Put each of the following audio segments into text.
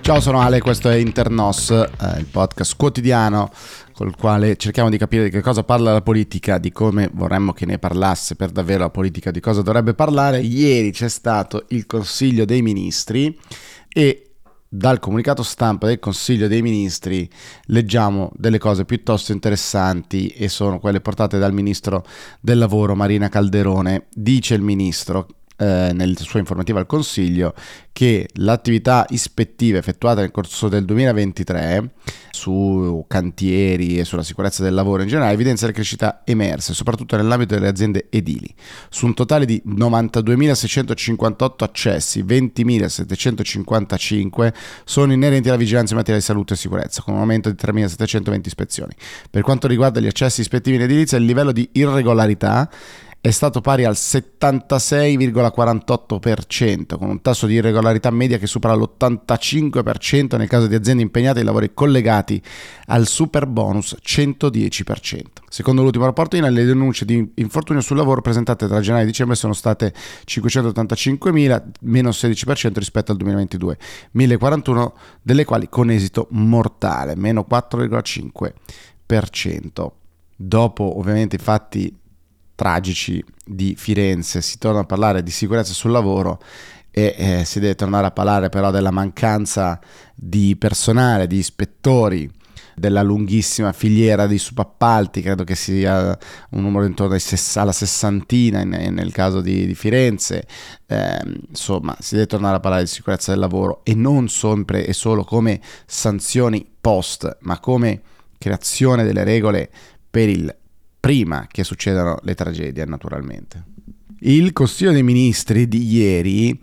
Ciao, sono Ale, questo è Internos, eh, il podcast quotidiano col quale cerchiamo di capire di che cosa parla la politica, di come vorremmo che ne parlasse per davvero la politica, di cosa dovrebbe parlare. Ieri c'è stato il Consiglio dei Ministri e dal comunicato stampa del Consiglio dei Ministri leggiamo delle cose piuttosto interessanti e sono quelle portate dal Ministro del Lavoro Marina Calderone. Dice il Ministro eh, nella sua informativa al Consiglio che l'attività ispettiva effettuata nel corso del 2023 su cantieri e sulla sicurezza del lavoro in generale evidenzia le crescite emerse, soprattutto nell'ambito delle aziende edili. Su un totale di 92.658 accessi, 20.755 sono inerenti alla vigilanza in materia di salute e sicurezza, con un aumento di 3.720 ispezioni. Per quanto riguarda gli accessi ispettivi in edilizia, il livello di irregolarità è stato pari al 76,48%, con un tasso di irregolarità media che supera l'85% nel caso di aziende impegnate in lavori collegati al super bonus 110%. Secondo l'ultimo rapporto INAIL, le denunce di infortunio sul lavoro presentate tra gennaio e dicembre sono state 585.000, meno 16% rispetto al 2022, 1.041 delle quali con esito mortale, meno 4,5%. Dopo ovviamente i fatti tragici di Firenze, si torna a parlare di sicurezza sul lavoro e eh, si deve tornare a parlare però della mancanza di personale, di ispettori, della lunghissima filiera di subappalti, credo che sia un numero intorno alla sessantina in, nel caso di, di Firenze, eh, insomma si deve tornare a parlare di sicurezza del lavoro e non sempre e solo come sanzioni post, ma come creazione delle regole per il prima che succedano le tragedie naturalmente. Il Consiglio dei Ministri di ieri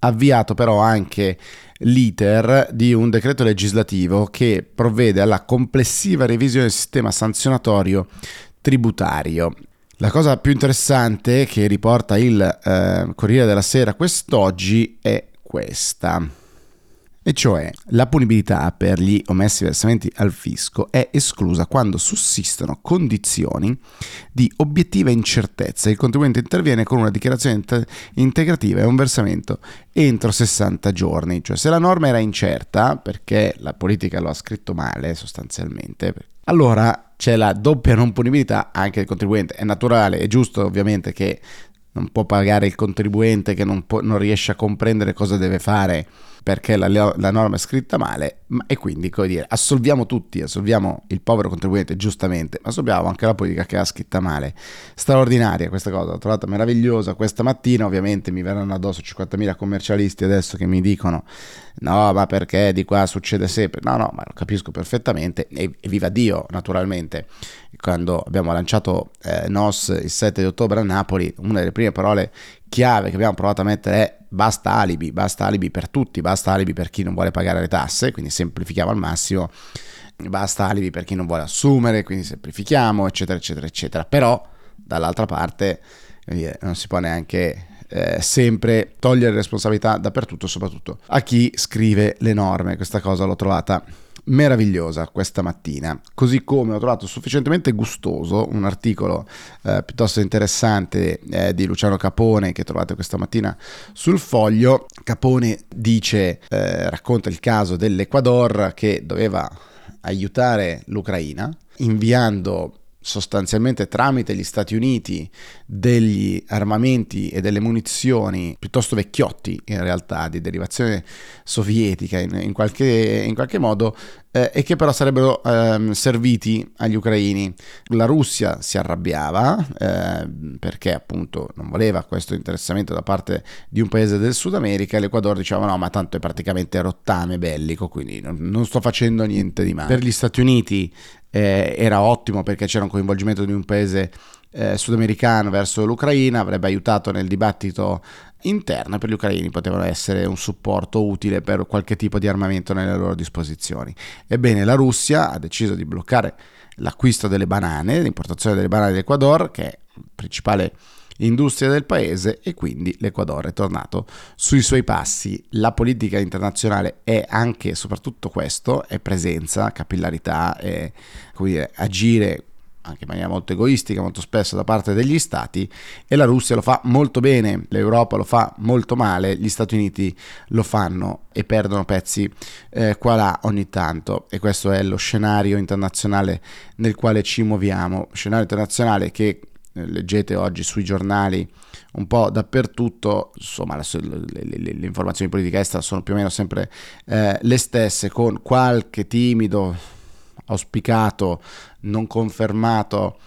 ha avviato però anche l'iter di un decreto legislativo che provvede alla complessiva revisione del sistema sanzionatorio tributario. La cosa più interessante che riporta il eh, Corriere della Sera quest'oggi è questa e cioè la punibilità per gli omessi versamenti al fisco è esclusa quando sussistono condizioni di obiettiva incertezza. Il contribuente interviene con una dichiarazione integrativa e un versamento entro 60 giorni, cioè se la norma era incerta perché la politica lo ha scritto male sostanzialmente, allora c'è la doppia non punibilità anche del contribuente. È naturale, è giusto ovviamente che non può pagare il contribuente che non, può, non riesce a comprendere cosa deve fare perché la, la, norma è scritta male e quindi, come dire, assolviamo tutti, assolviamo il povero contribuente giustamente, ma assolviamo anche la politica che ha scritta male. Straordinaria questa cosa, l'ho trovata meravigliosa questa mattina, ovviamente mi verranno addosso 50.000 commercialisti adesso che mi dicono no, ma perché di qua succede sempre? No, no, ma lo capisco perfettamente e, e viva Dio, naturalmente. Quando abbiamo lanciato eh, NOS il 7 di ottobre a Napoli, una delle prime parole chiave che abbiamo provato a mettere è basta alibi, basta alibi per tutti, basta alibi per chi non vuole pagare le tasse, quindi semplifichiamo al massimo, basta alibi per chi non vuole assumere, quindi semplifichiamo, eccetera, eccetera, eccetera. Però, dall'altra parte, non si può neanche eh, sempre togliere responsabilità dappertutto, soprattutto a chi scrive le norme. Questa cosa l'ho trovata meravigliosa questa mattina, così come ho trovato sufficientemente gustoso un articolo eh, piuttosto interessante eh, di Luciano Capone che trovate questa mattina sul foglio. Capone dice, eh, racconta il caso dell'Ecuador che doveva aiutare l'Ucraina inviando sostanzialmente tramite gli Stati Uniti degli armamenti e delle munizioni piuttosto vecchiotti in realtà di derivazione sovietica in, in, qualche, in qualche, modo eh, e che però sarebbero eh, serviti agli ucraini. La Russia si arrabbiava eh, perché appunto non voleva questo interessamento da parte di un paese del Sud America l'Equador diceva no ma tanto è praticamente rottame bellico quindi non, non sto facendo niente di male. Per gli Stati Uniti eh, era ottimo perché c'era un coinvolgimento di un paese eh, sudamericano verso l'Ucraina, avrebbe aiutato nel dibattito interno per gli ucraini potevano essere un supporto utile per qualche tipo di armamento nelle loro disposizioni. Ebbene, la Russia ha deciso di bloccare l'acquisto delle banane, l'importazione delle banane dell'Ecuador, che è il principale industria del paese e quindi l'Equador è tornato sui suoi passi. La politica internazionale è anche e soprattutto questo, è presenza, capillarità, è dire, agire anche in maniera molto egoistica, molto spesso da parte degli stati, e la Russia lo fa molto bene, l'Europa lo fa molto male, gli Stati Uniti lo fanno e perdono pezzi eh, qua là ogni tanto e questo è lo scenario internazionale nel quale ci muoviamo, scenario internazionale che leggete oggi sui giornali un po' dappertutto, insomma le, le, le, le informazioni di politica estera sono più o meno sempre eh, le stesse, con qualche timido, auspicato, non confermato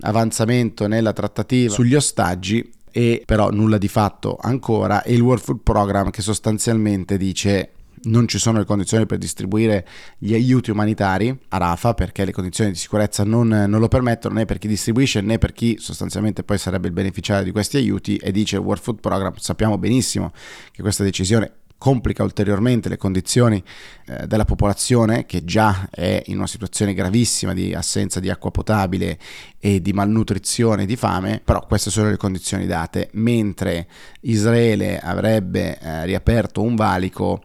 avanzamento nella trattativa sugli ostaggi e però nulla di fatto ancora e il World Food Program che sostanzialmente dice non ci sono le condizioni per distribuire gli aiuti umanitari a Rafa perché le condizioni di sicurezza non, non, lo permettono né per chi distribuisce né per chi sostanzialmente poi sarebbe il beneficiario di questi aiuti. E dice World Food Program sappiamo benissimo che questa decisione complica ulteriormente le condizioni eh, della popolazione che già è in una situazione gravissima di assenza di acqua potabile e di malnutrizione e di fame, però queste sono le condizioni date, mentre Israele avrebbe eh, riaperto un valico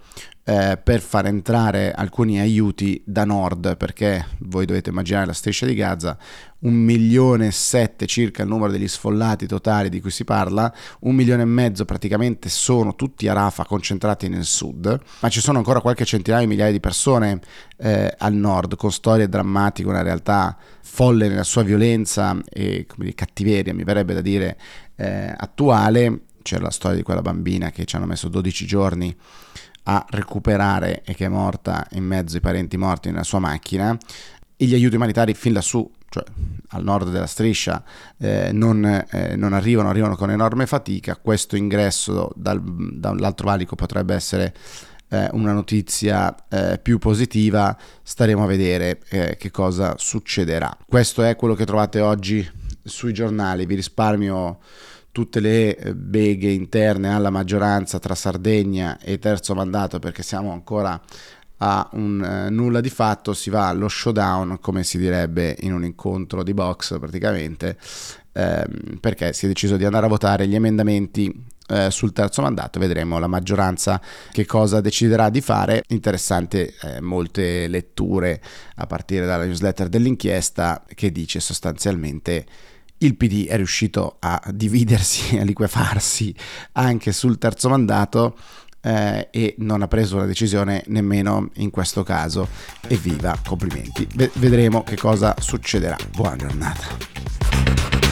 eh, per far entrare alcuni aiuti da nord, perché voi dovete immaginare la striscia di Gaza, un milione e sette circa il numero degli sfollati totali di cui si parla, un milione e mezzo praticamente sono tutti a Rafa concentrati nel sud, ma ci sono ancora qualche centinaio di migliaia di persone eh, al nord con storie drammatiche, una realtà folle nella sua violenza e dire, cattiveria, mi verrebbe da dire, eh, attuale. C'era la storia di quella bambina che ci hanno messo 12 giorni a recuperare e che è morta in mezzo ai parenti morti nella sua macchina e gli aiuti umanitari fin lassù, cioè al nord della striscia, eh, non, eh, non, arrivano, arrivano con enorme fatica. Questo ingresso dal, dall'altro valico potrebbe essere eh, una notizia eh, più positiva, staremo a vedere eh, che cosa succederà. Questo è quello che trovate oggi sui giornali, vi risparmio tutte le eh, beghe interne alla maggioranza tra Sardegna e terzo mandato perché siamo ancora a un eh, nulla di fatto, si va allo showdown come si direbbe in un incontro di box praticamente ehm, perché si è deciso di andare a votare gli emendamenti eh, sul terzo mandato. Vedremo la maggioranza che cosa deciderà di fare. Interessante eh, molte letture a partire dalla newsletter dell'inchiesta che dice sostanzialmente il PD è riuscito a dividersi, a liquefarsi anche sul terzo mandato eh, e non ha preso una decisione nemmeno in questo caso. Evviva, complimenti. V- vedremo che cosa succederà. Buona giornata.